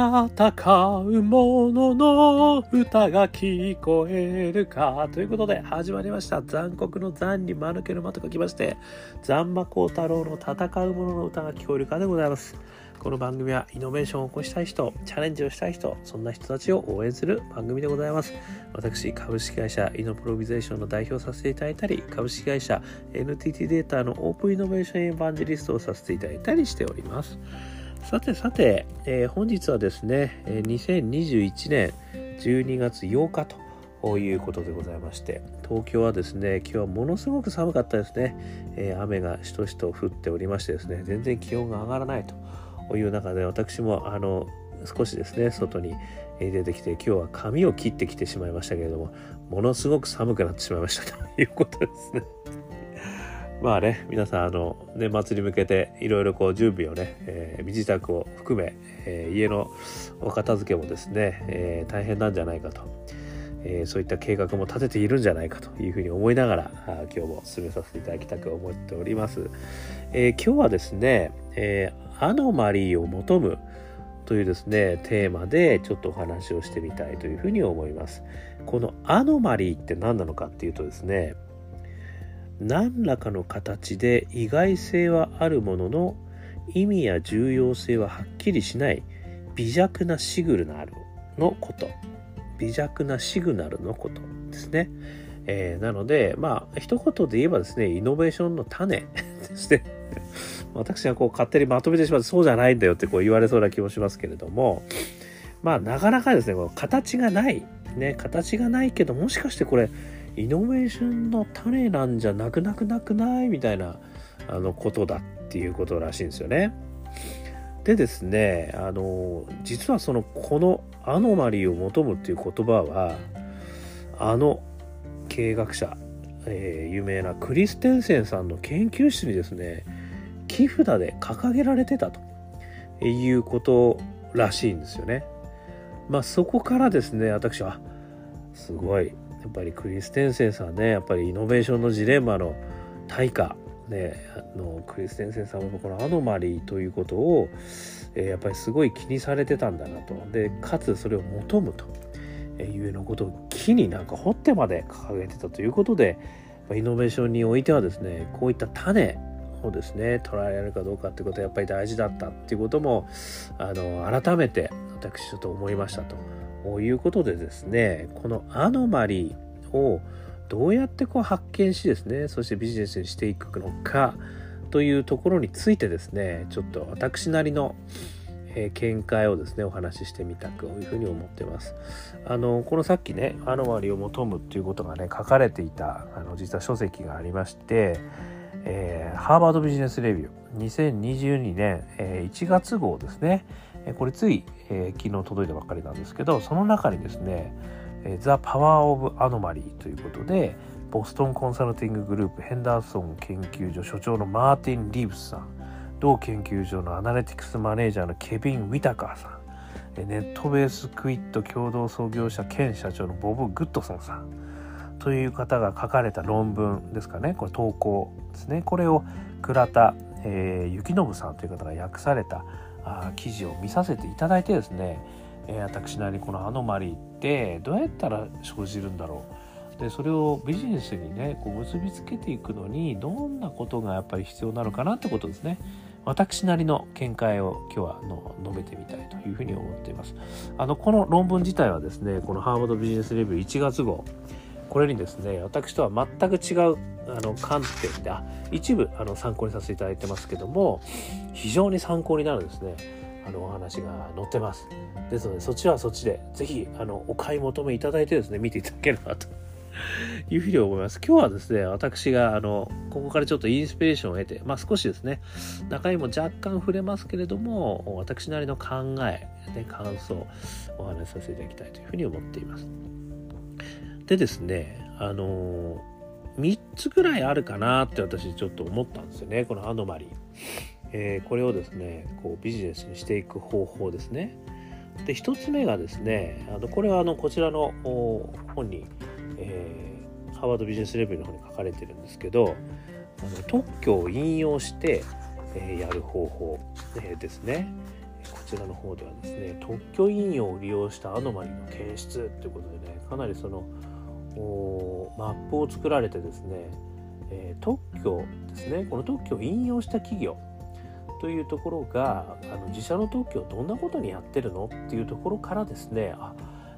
戦う者のの歌が聞こえるか。ということで始まりました。残酷の残に間抜けの間と書きまして、残魔高太郎の戦う者のの歌が聞こえるかでございます。この番組はイノベーションを起こしたい人、チャレンジをしたい人、そんな人たちを応援する番組でございます。私、株式会社イノプロビゼーションの代表させていただいたり、株式会社 NTT データのオープンイノベーションエヴァンジェリストをさせていただいたりしております。さてさて、えー、本日はですね、2021年12月8日ということでございまして、東京はですね、今日はものすごく寒かったですね。えー、雨がしとしと降っておりましてですね、全然気温が上がらないという中で、私もあの少しですね、外に出てきて、今日は髪を切ってきてしまいましたけれども、ものすごく寒くなってしまいましたということですね。まあね、皆さん、あの、年末に向けていろいろこう準備をね、えー、身支度を含め、えー、家のお片付けもですね、えー、大変なんじゃないかと、えー、そういった計画も立てているんじゃないかというふうに思いながら、あ今日も進めさせていただきたく思っております。えー、今日はですね、えー、アノマリーを求むというですね、テーマでちょっとお話をしてみたいというふうに思います。このアノマリーって何なのかっていうとですね、何らかの形で意外性はあるものの意味や重要性ははっきりしない微弱なシグナルのこと。微弱なシグナルのことですね、えー、なのでまあ一言で言えばですねイノベーションの種 ですね。私がこう勝手にまとめてしまってそうじゃないんだよってこう言われそうな気もしますけれども。まあなかなかですねこの形がない。ね形がないけどもしかしてこれイノベーションの種なんじゃなくなくなくない？みたいなあのことだっていうことらしいんですよね。でですねあの実はそのこのアノマリーを求むっていう言葉はあの経営学者、えー、有名なクリステンセンさんの研究室にですね木札で掲げられてたということらしいんですよね。まあそこからですね私はすごいやっぱりクリステンセンさんねやっぱりイノベーションのジレンマの対価ねあのクリステンセンさんもこのアノマリーということを、えー、やっぱりすごい気にされてたんだなとでかつそれを求むというようなことを木になんか掘ってまで掲げてたということでイノベーションにおいてはですねこういった種をですね捉えられるかどうかってことはやっぱり大事だったっていうこともあの改めて私ちょっと思いましたと。ということでですねこのアノマリーをどうやってこう発見しですねそしてビジネスにしていくのかというところについてですねちょっと私なりの見解をですねお話ししてみたくいうふうに思ってます。あのこのさっきね「アノマリーを求む」っていうことがね書かれていたあの実は書籍がありまして、えー、ハーバードビジネスレビュー2022年、えー、1月号ですねこれつい、えー、昨日届いたばっかりなんですけどその中にですね「 The Power of Anomaly」ということでボストンコンサルティンググループヘンダーソン研究所所長のマーティン・リーブスさん同研究所のアナリティクスマネージャーのケビン・ウィタカーさんネットベースクイッド共同創業者兼社長のボブ・グッドソンさんという方が書かれた論文ですかね。これ投稿ですね。これを倉田、えー、幸信さんという方が訳されたあ記事を見させていただいてですね、えー、私なりにこのアノマリーってどうやったら生じるんだろう。でそれをビジネスにねこう結びつけていくのにどんなことがやっぱり必要なのかなってことですね。私なりの見解を今日はの述べてみたいというふうに思っています。あのこの論文自体はですねこのハーバードビジネスレビュー1月号。これにですね私とは全く違うあの観点で一部あの参考にさせていただいてますけども非常に参考になるですねあのお話が載ってますですのでそっちはそっちで是非あのお買い求めいただいてですね見ていただければと いうふうに思います。今日はですね、私が、あの、ここからちょっとインスピレーションを得て、まあ少しですね、中身も若干触れますけれども、私なりの考え、ね、感想、お話しさせていただきたいというふうに思っています。でですね、あの3つぐらいあるかなって私ちょっと思ったんですよね。このアノマリ。ー、えー、これをですねこうビジネスにしていく方法ですね。で1つ目がですねあのこれはあのこちらの本に、えー、ハーバードビジネスレビューの方に書かれてるんですけどあの特許を引用して、えー、やる方法、えー、ですね。こちらの方ではですね特許引用を利用したアノマリの検出ということでねかなりそのマップを作られてですね、えー、特許ですねこの特許を引用した企業というところがあの自社の特許をどんなことにやってるのっていうところからですねあ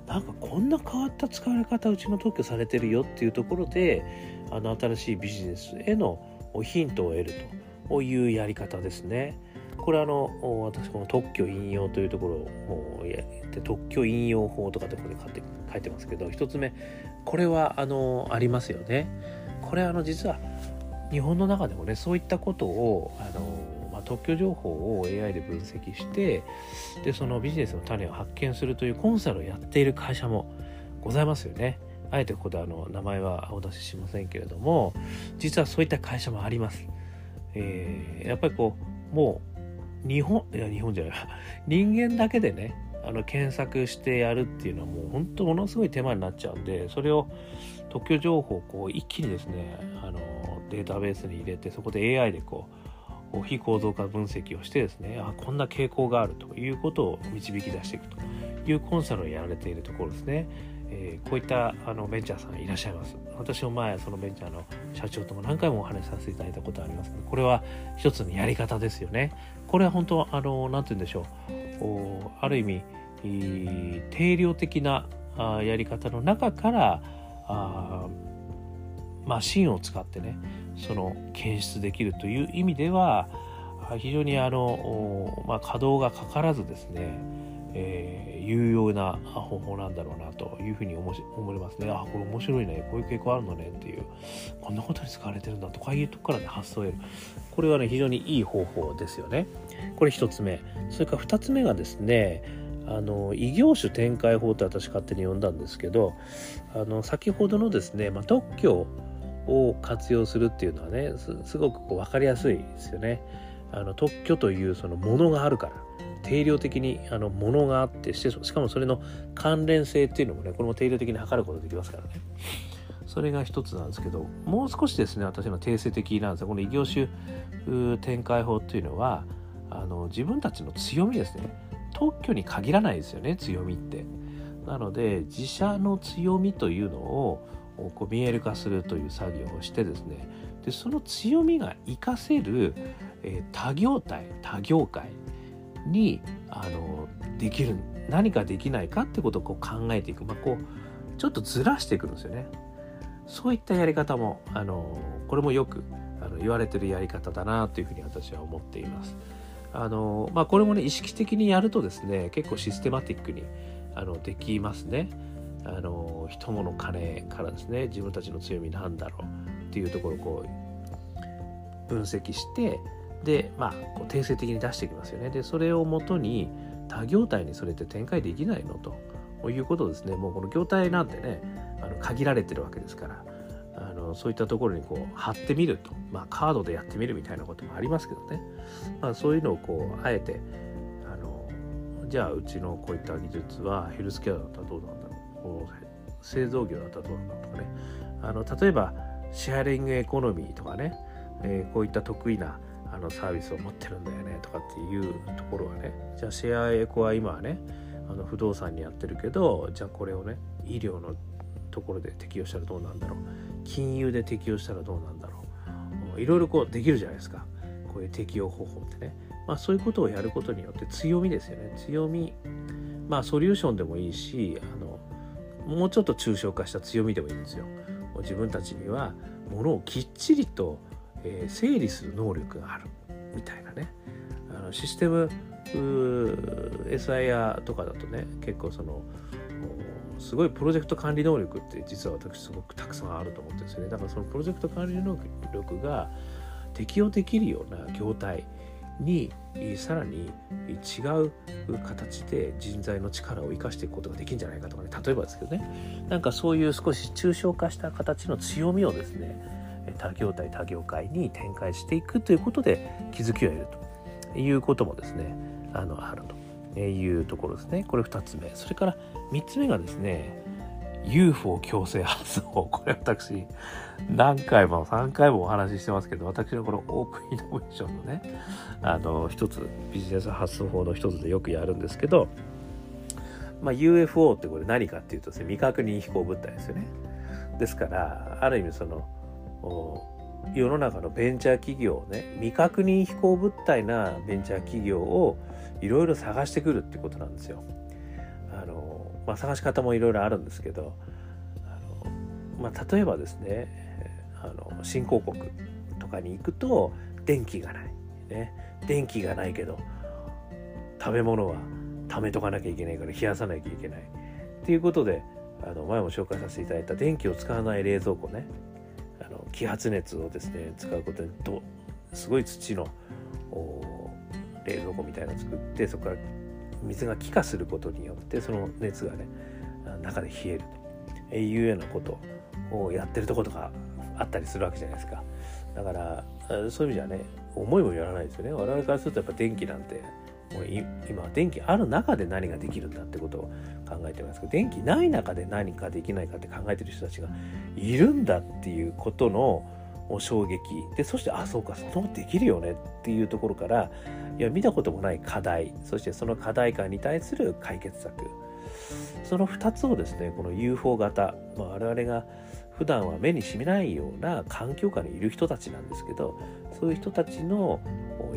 なんかこんな変わった使われ方うちの特許されてるよっていうところであの新しいビジネスへのヒントを得るというやり方ですね。これあの私この特許引用というところをやって特許引用法とかってここに書いてますけど一つ目これはあのありますよね。これあの実は日本の中でもねそういったことをあの、まあ、特許情報を AI で分析してでそのビジネスの種を発見するというコンサルをやっている会社もございますよね。あえてここであの名前はお出ししませんけれども実はそういった会社もあります。えー、やっぱりこうもう日本いや日本じゃない人間だけでねあの検索してやるっていうのはもう本当ものすごい手間になっちゃうんでそれを特許情報をこう一気にですねあのデータベースに入れてそこで AI でこう非構造化分析をしてですねあこんな傾向があるということを導き出していくというコンサルをやられているところですね。えー、こういったあのベンチャーさんいらっしゃいます。私も前そのベンチャーの社長とも何回もお話しさせていただいたことありますけどこれは一つのやり方ですよね。これは本当あの何て言うんでしょうある意味定量的なやり方の中からマシンを使ってねその検出できるという意味では非常にあの、まあ、稼働がかからずですね、えー、有用な方法なんだろうなというふうに思思いますね。あこれ面白いねこういう傾向あるのねっていうこんなことに使われてるんだとかいうとこからね発想を得るこれはね非常にいい方法ですよね。これ1つ目それから2つ目がですねあの異業種展開法って私勝手に呼んだんですけどあの先ほどのですね、まあ、特許を活用するっていうのはねすごくこう分かりやすいですよね。あの特許というそのものがあるから定量的にあのものがあってししかもそれの関連性っていうのもねこれも定量的に測ることできますからね。それが一つなんですけどもう少しですね私の定性的なんですがこの異業種展開法っていうのはあの自分たちの強みですね特許に限らないですよね強みって。なので自社の強みというのをこう見える化するという作業をしてですねでその強みが活かせる、えー、他業態他業界にあのできる何かできないかってことをこう考えていく、まあ、こうちょっとずらしていくんですよね。そういったやり方もあのこれもよくあの言われてるやり方だなというふうに私は思っています。あのまあ、これもね意識的にやるとですね結構システマティックにあのできますね。あの人物金からですね自分たちの強みなんだろうっていうところをこう分析してでまあこう定性的に出してきますよね。でそれをもとに他業態にそれって展開できないのということですね。もうこの業態なんてねあの限られてるわけですからあのそういったところにこう貼ってみると、まあ、カードでやってみるみたいなこともありますけどね、まあ、そういうのをこうあえてあのじゃあうちのこういった技術はヘルスケアだったらどうなんだろう製造業だったらどうなんだろうとかね。あの例えばシェアリングエコノミーとかね、えー、こういった得意なあのサービスを持ってるんだよねとかっていうところはね。じゃあシェアエコは今はねあの不動産にやってるけどじゃあこれをね医療のところで適用したらどうなんだろう。金融で適用したらどうなんだろう。いろいろこうできるじゃないですか。こういう適用方法ってね、まあ、そういうことをやることによって強みですよね。強みまあソリューションでもいいしあのもうちょっと抽象化した強みでもいいんですよ。自分たちにはものをきっちりと、えー、整理する能力があるみたいなね。あのシステム SIR とかだとね結構そのすごいプロジェクト管理能力って実は私すごくたくさんあると思ってるんですよね。だからそのプロジェクト管理能力が適用できるような業態にさらに違う形で人材の力を生かしていくことができるんじゃないかとかね。例えばですけどね。なんかそういう少し抽象化した形の強みをですね他業態他業界に展開していくということで気づきを得るということもですねあのあると。いうところですね。これ2つ目。それから3つ目がですね UFO 強制発想これ私何回も3回もお話ししてますけど私のこのオープンイノベーションのねあの一つビジネス発想法の一つでよくやるんですけど、まあ、UFO ってこれ何かっていうとですね未確認飛行物体ですよね。ですからある意味その世の中のベンチャー企業ね未確認飛行物体なベンチャー企業をいろいろ探してくるってことなんですよ。あのまあ、探し方もいろいろあるんですけどあの、まあ、例えばですねあの新興国とかに行くと電気がない、ね、電気がないけど食べ物は貯めとかなきゃいけないから冷やさなきゃいけない。っていうことであの前も紹介させていただいた電気を使わない冷蔵庫ね。の揮発熱をですね使うことにとすごい土の冷蔵庫みたいなのを作ってそこから水が気化することによってその熱がね中で冷えると。いうようなことをやってるとことかあったりするわけじゃないですか。だからそういう意味じゃね思いもよらないですよね。我々からするとやっぱ電気なんてもう今電気ある中で何ができるんだってことを考えてますけど電気ない中で何かできないかって考えてる人たちがいるんだっていうことの衝撃。でそしてあそうかそのできるよねっていうところからいや見たこともない課題。そしてその課題感に対する解決策。その2つをですねこの UFO 型、まあ、我々が普段は目にしめないような環境下にいる人たちなんですけどそういう人たちの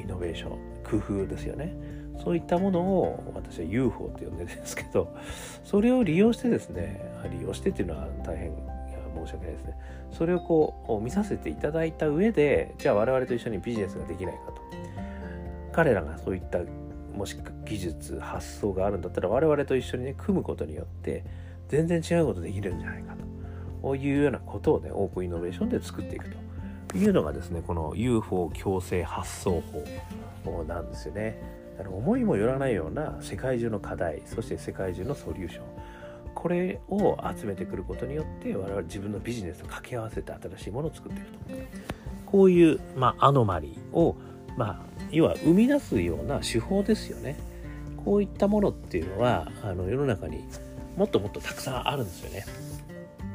イノベーション工夫ですよね。そういったものを私は UFO って呼んでるんですけどそれを利用してですね利用してっていうのは大変申し訳ないですね。それをこう見させていただいた上でじゃあ我々と一緒にビジネスができないかと。彼らがそういったもしくは技術発想があるんだったら我々と一緒にね組むことによって全然違うことできるんじゃないかと。いうようなことをねオープンイノベーションで作っていくと。いうのがですねこの UFO 強制発想法なんですよね。あの思いもよらないような世界中の課題そして世界中のソリューションこれを集めてくることによって我々自分のビジネスと掛け合わせて新しいものを作っていくと。こういう、まあ、アノマリーを、まあ、要は生み出すような手法ですよね。こういったものっていうのはあの世の中にもっともっとたくさんあるんですよね。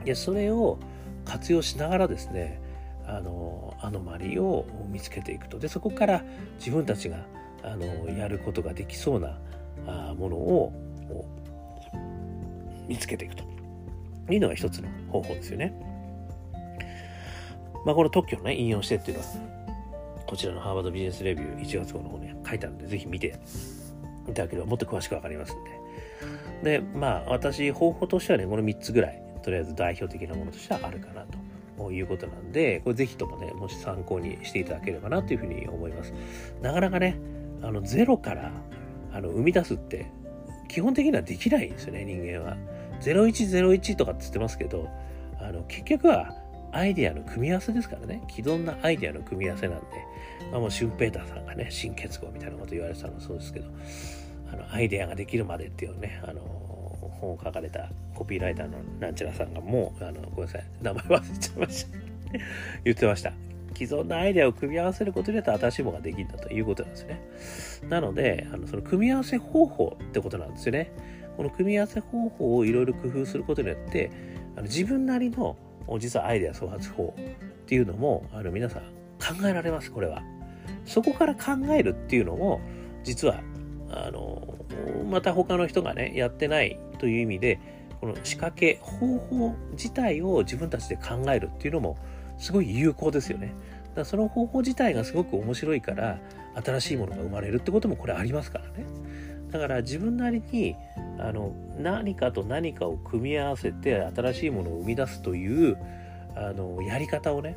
でそれを活用しながらですねあのアノマリーを見つけていくと。でそこから自分たちがあのやることができそうなあものを見つけていくというのが一つの方法ですよね。まあ、この特許をね、引用してっていうのは、こちらのハーバードビジネスレビュー1月号の方に書いてあるんで、ぜひ見ていただければもっと詳しくわかりますんで。で、まあ、私、方法としてはね、この3つぐらい、とりあえず代表的なものとしてはあるかなということなんで、これぜひともね、もし参考にしていただければなというふうに思います。なかなかね、あの、ゼロからあの生み出すって、基本的にはできないんですよね、人間は。0101とかって言ってますけど、あの、結局はアイデアの組み合わせですからね。既存なアイデアの組み合わせなんで、まあもうシュンペーターさんがね、新結合みたいなこと言われてたのもそうですけど、あの、アイデアができるまでっていうね、あの、本を書かれたコピーライターのなんちゃらさんがもう、あの、ごめんなさい、名前忘れちゃいました。言ってました。既存のアイデアを組み合わせることによって新しいものができるんだということなんですね。なので、あのその組み合わせ方法ってことなんですよね。この組み合わせ方法をいろいろ工夫することによってあの自分なりの実はアイデア創発法っていうのもあの皆さん考えられますこれは。そこから考えるっていうのも実はあのまた他の人がねやってないという意味でこの仕掛け方法自体を自分たちで考えるっていうのもすごい有効ですよね。だその方法自体がすごく面白いから新しいものが生まれるってこともこれありますからね。だから自分なりにあの何かと何かを組み合わせて新しいものを生み出すというあのやり方をね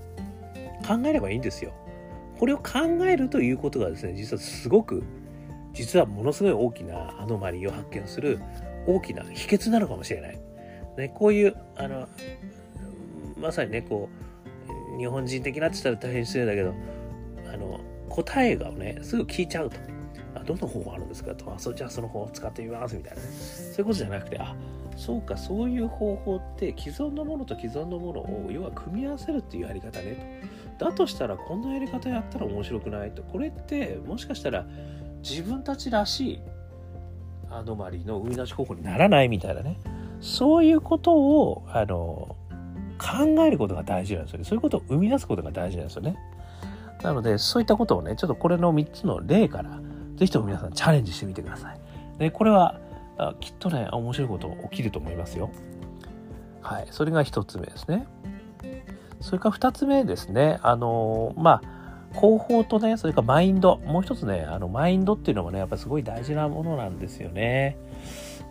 考えればいいんですよ。これを考えるということがですね実はすごく実はものすごい大きなアノマリーを発見する大きな秘訣なのかもしれない。ね、こういうあのまさにねこう日本人的なって言ったら大変失礼だけどあの答えがねすぐ聞いちゃうとあ。どの方法あるんですかと、あ、そじゃあその方法使ってみますみたいなね。そういうことじゃなくて、あ、そうか、そういう方法って既存のものと既存のものを要は組み合わせるっていうやり方ねと。だとしたらこんなやり方やったら面白くないと。これってもしかしたら自分たちらしいアノマリの生み出し方法にならないみたいなね。そういうことをあの考えることが大事なんですよね。そういうことを生み出すことが大事なんですよね。なのでそういったことをねちょっとこれの3つの例から是非とも皆さんチャレンジしてみてください。でこれはあきっとね面白いこと起きると思いますよ。はい。それが1つ目ですね。それから2つ目ですね。あのまあ広報とね、それからマインド。もう一つね、あの、マインドっていうのもね、やっぱすごい大事なものなんですよね。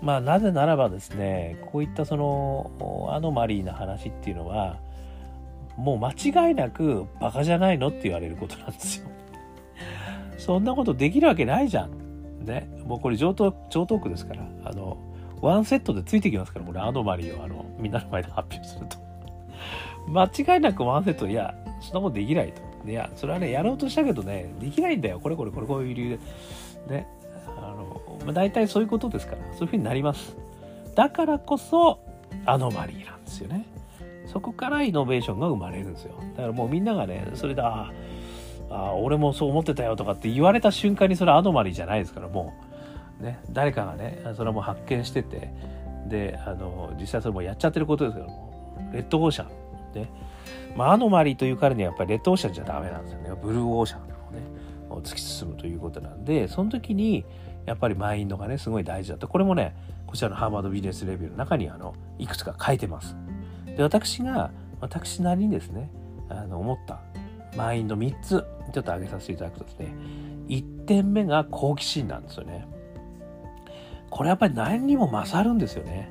まあ、なぜならばですね、こういったその、アノマリーな話っていうのは、もう間違いなくバカじゃないのって言われることなんですよ。そんなことできるわけないじゃん。ね。もうこれ上等、上等句ですから、あの、ワンセットでついてきますから、これアノマリーをあの、みんなの前で発表すると。間違いなくワンセット、いや、そんなことできないと。いや、それはね、やろうとしたけどね、できないんだよ。これこれこれこういう理由で。ね。まあ、大体そういうことですから、そういうふうになります。だからこそ、アノマリーなんですよね。そこからイノベーションが生まれるんですよ。だからもうみんながね、それで、ああ、俺もそう思ってたよとかって言われた瞬間にそれアノマリーじゃないですから、もう、ね、誰かがね、それはもう発見してて、で、あの、実際それもやっちゃってることですけども、レッドオーシャン、ね、まあ、アノマリーというからにはやっぱりレッドオーシャンじゃダメなんですよね。ブルーオーシャンをね、突き進むということなんで、その時に、やっぱりマインドがね、すごい大事だと。これもね、こちらのハーバードビジネスレビューの中にあの、いくつか書いてます。で、私が、私なりにですね、あの、思ったマインド3つ、ちょっと挙げさせていただくとですね、1点目が好奇心なんですよね。これやっぱり何にも勝るんですよね。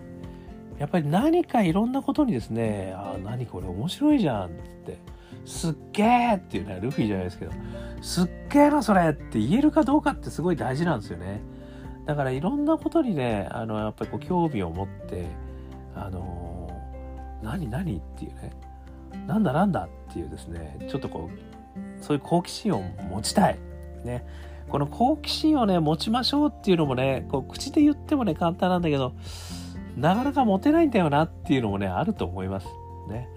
やっぱり何かいろんなことにですね、あ、何これ面白いじゃんっつって、すっげーっていうね、ルフィじゃないですけど、すっげーなそれって言えるかどうかってすごい大事なんですよね。だからいろんなことにね、あの、やっぱりこう興味を持って、あのー、何何っていうね、なんだなんだっていうですね、ちょっとこう、そういう好奇心を持ちたい。ね。この好奇心をね、持ちましょうっていうのもね、こう口で言ってもね、簡単なんだけど、なかなか持てないんだよなっていうのもね、あると思います。ね。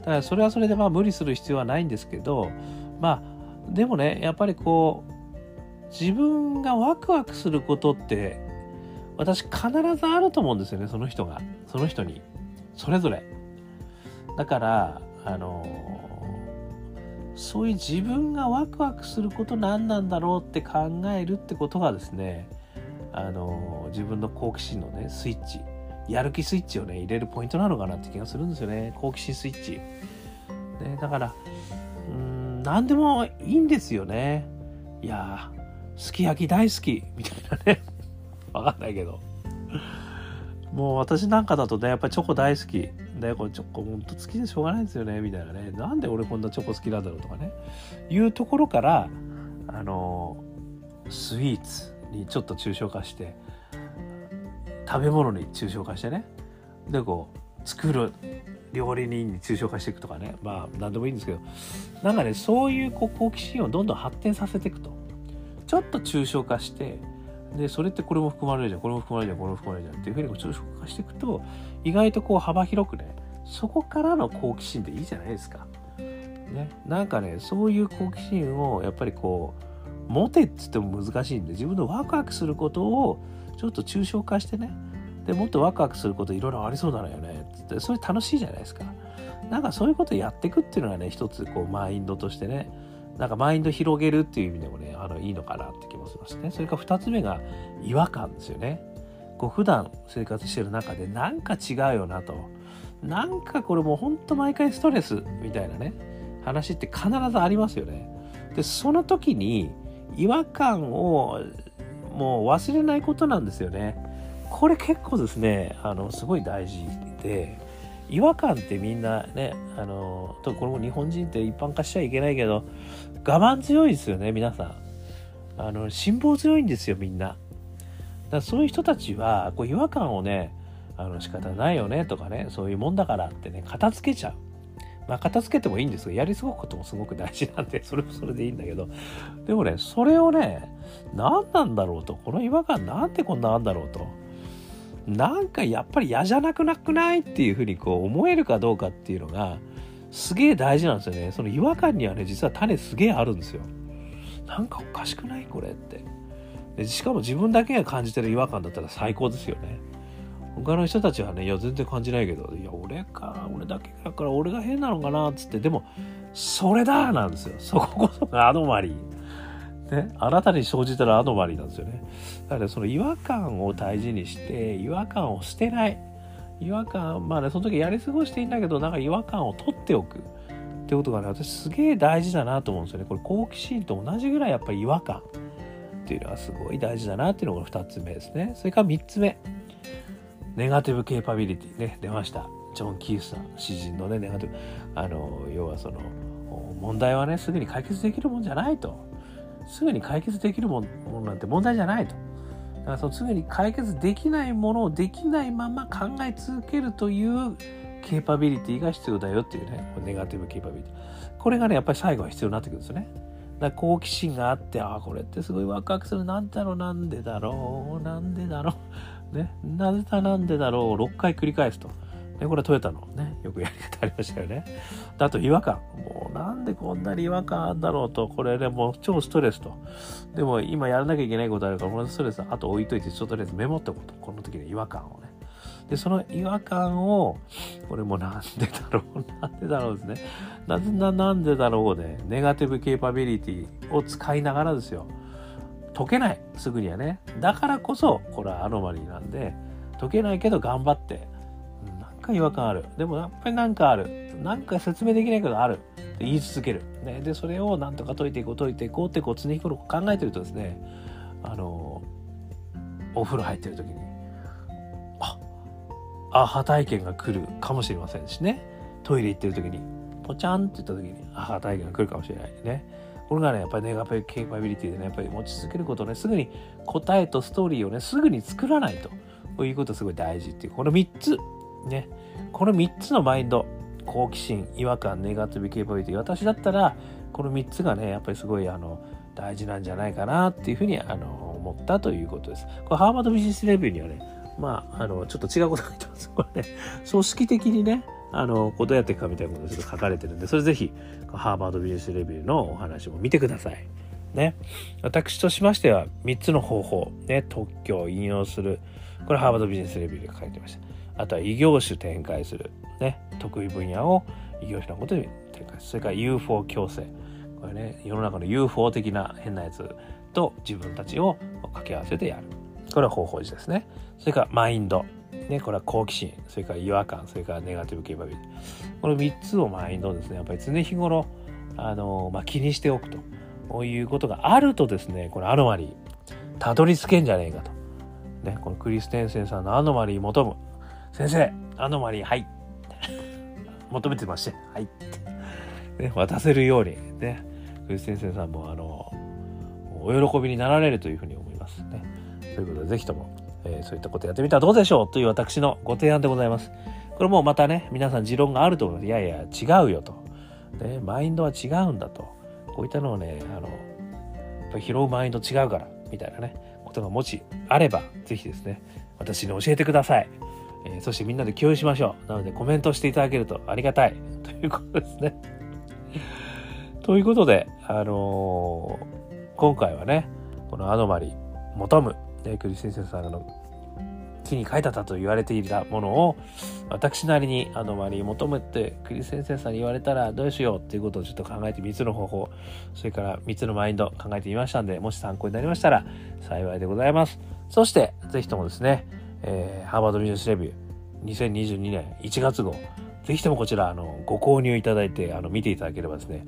だからそれはそれでまあ無理する必要はないんですけど、まあ、でもね、やっぱりこう、自分がワクワクすることって、私必ずあると思うんですよね、その人が。その人に。それぞれ。だから、あのそういう自分がワクワクすること何なんだろうって考えるってことがですね、あの自分の好奇心のね、スイッチやる気スイッチをね、入れるポイントなのかなって気がするんですよね。好奇心スイッチ。ね、だから、うん、何でもいいんですよね。いやすき焼き大好きみたいなね。わかんないけど。もう私なんかだとね、やっぱりチョコ大好き。だよ、これチョコほんと好きでしょうがないですよね、みたいなね。なんで俺こんなチョコ好きなんだろうとかね。いうところから、あの、スイーツにちょっと抽象化して、食べ物に抽象化してねでこう作る料理人に抽象化していくとかね。まあ何でもいいんですけど。なんかねそういうこう好奇心をどんどん発展させていくと。ちょっと抽象化してでそれってこれも含まれるじゃん。これも含まれるじゃん。これも含まれるじゃん。っていうふうにこう抽象化していくと意外とこう幅広くねそこからの好奇心でいいじゃないですか。ね、なんかねそういう好奇心をやっぱりこう持てっつっても難しいんで自分のワクワクすることをちょっと抽象化してねでもっとワクワクすることいろいろありそうだよねつって。それ楽しいじゃないですか。なんかそういうことやっていくっていうのがね一つこうマインドとしてねなんかマインド広げるっていう意味でもねあのいいのかなって気もしますね。それから2つ目が違和感ですよね。こう普段生活してる中でなんか違うよなと。なんかこれもうほんと毎回ストレスみたいなね話って必ずありますよね。でその時に違和感をもう忘れないことなんですよね。これ結構ですね、あの、すごい大事で、違和感ってみんなね、あの、とこれも日本人って一般化しちゃいけないけど、我慢強いですよね、皆さん。あの、辛抱強いんですよ、みんな。だそういう人たちは、こう違和感をね、あの仕方ないよねとかね、そういうもんだからってね、片付けちゃう。まあ、片付けてもいいんですが、やり過ごすこともすごく大事なんで、それもそれでいいんだけど、でもね、それをね、何なんだろうと、この違和感なんでこんなあんだろうと、なんかやっぱり嫌じゃなくなくないっていうふうにこう思えるかどうかっていうのが、すげえ大事なんですよね。その違和感にはね、実は種すげえあるんですよ。なんかおかしくないこれってで。しかも自分だけが感じてる違和感だったら最高ですよね。他の人たちはねいや全然感じないけどいや俺か俺だけだから俺が変なのかなっつってでもそれだなんですよそここそがアノマリーねあなたに生じたらアノマリーなんですよね。だからその違和感を大事にして違和感を捨てない。違和感まあねその時やり過ごしていいんだけどなんか違和感を取っておく。ってことがね私すげえ大事だなと思うんですよね。これ好奇心と同じぐらいやっぱり違和感。っていうのはすごい大事だなっていうのが2つ目ですね。それから3つ目。ネガティブケーパビリティ。ね出ました。ジョン・キースさん詩人のねネガティブ。あの要はその問題はねすぐに解決できるもんじゃないと。すぐに解決できるものなんて問題じゃないと。だからそのすぐに解決できないものをできないまま考え続けるというケーパビリティが必要だよっていうねネガティブケーパビリティ。これがねやっぱり最後は必要になってくるんですよね。だ好奇心があってああこれってすごいワクワクする。なんだろうなんでだろうなんでだろう。ねなぜだなんでだろう。6回繰り返すと。ね、これトヨタのね、よくやり方ありましたよね。あと違和感。もうなんでこんなに違和感あんだろうと、これね、もう超ストレスと。でも今やらなきゃいけないことあるから、このストレスあと置いといて、ちょっととりあえずメモっておくと。この時の違和感をね。で、その違和感を、これもなんでだろう、なんでだろうですね。なぜな、なんでだろうね。ネガティブケーパビリティを使いながらですよ。解けない。すぐにはね。だからこそ、これはアノマリーなんで、解けないけど頑張って、か違和感ある。でもやっぱりなんかある。なんか説明できないけどある。って言い続ける。ね、で、それをなんとか解いていこう、解いていこうってこう常日頃考えてるとですね、あの、お風呂入ってる時に、あ、アハ体験が来るかもしれませんしね。トイレ行ってる時に、ポチャンって言った時に、アハ体験が来るかもしれないね。これがね、やっぱりネガペケーパビリティでね、やっぱり持ち続けることね、すぐに答えとストーリーをね、すぐに作らないと。こういうことすごい大事っていう、この3つ、ね、この3つのマインド、好奇心、違和感、ネガティブケーパビリティ、私だったら、この3つがね、やっぱりすごい、あの、大事なんじゃないかなっていうふうに、あの、思ったということです。これ、ハーバードビジネスレビューにはね、まあ、あの、ちょっと違うこと書いてます。これね、組織的にね、あの、こうどうやっていくかみたいなことが書かれてるんで、それぜひ、ハーバードビジネスレビューのお話も見てください。ね。私としましては、3つの方法、ね、特許を引用する。これ、ハーバードビジネスレビューで書いてました。あとは、異業種展開する。ね。得意分野を異業種のことに展開する。それから、UFO 共生。これね、世の中の UFO 的な変なやつと自分たちを掛け合わせてやる。これは方法字ですね。それから、マインド。ね、これは好奇心、それから違和感、それからネガティブケーパビ。この3つをマインドですね、やっぱり常日頃、あの、まあ、気にしておくと。こういうことがあるとですね、このアノマリー、たどり着けんじゃねえかと。ね、このクリステンセンさんのアノマリー求む。先生、アノマリー、はい。求めてまして、はい。ね、渡せるように、ね、クリステンセンさんも、あの、お喜びになられるというふうに思いますね。ということで、ぜひとも、えー、そういったことやってみたらどうでしょうという私のご提案でございます。これもまたね、皆さん持論があると思います。いやいや、違うよと。ね、マインドは違うんだと。こういったのをね、あの、拾うマインド違うから、みたいなね、ことがもしあれば、ぜひですね、私に教えてください。えー、そしてみんなで共有しましょう。なのでコメントしていただけるとありがたい。ということですね。ということで、あのー、今回はね、このアノマリ、求む、ね、クリス先生さんの木に書いてあったと言われていたものを私なりにアノマリ求めてクリス先生さんに言われたらどうしようっていうことをちょっと考えて3つの方法それから3つのマインド考えてみましたんでもし参考になりましたら幸いでございますそしてぜひともですね、えー、ハーバードビジネスレビュー2022年1月号。ぜひともこちらあのご購入いただいてあの見ていただければですね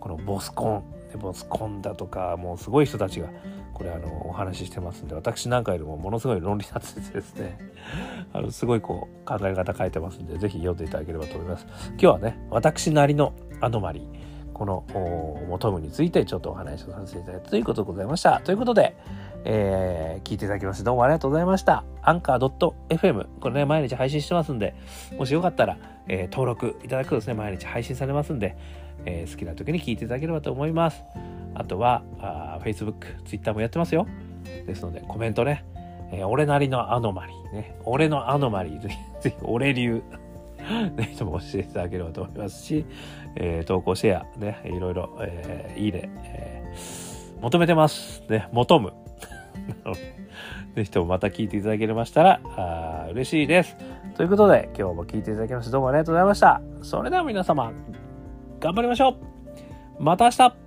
このボスコンボスコンだとかもうすごい人たちがこれあのお話ししてますんで私なんかよりもものすごい論理立ててですね。あのすごいこう考え方書いてますんで是非読んでいただければと思います。今日はね私なりのアノマリーこのモトムについてちょっとお話をさせていただいたということでございました。ということでえー、聞いていただきましてどうもありがとうございました。アンカー .fm。これね、毎日配信してますんで、もしよかったら、えー、登録いただくとですね、毎日配信されますんで、えー、好きな時に聞いていただければと思います。あとは、あ Facebook、Twitter もやってますよ。ですので、コメントね、えー、俺なりのアノマリーね、俺のアノマリー、ぜひ、ぜひ俺流、ぜひとも教えていただければと思いますし、えー、投稿、シェア、ね、いろいろ、えー、いいね、えー、求めてます。ね、求む。ぜひともまた聞いていただけましたら、あ嬉しいです。ということで、今日も聞いていただきましてどうもありがとうございました。それでは皆様、頑張りましょうまた明日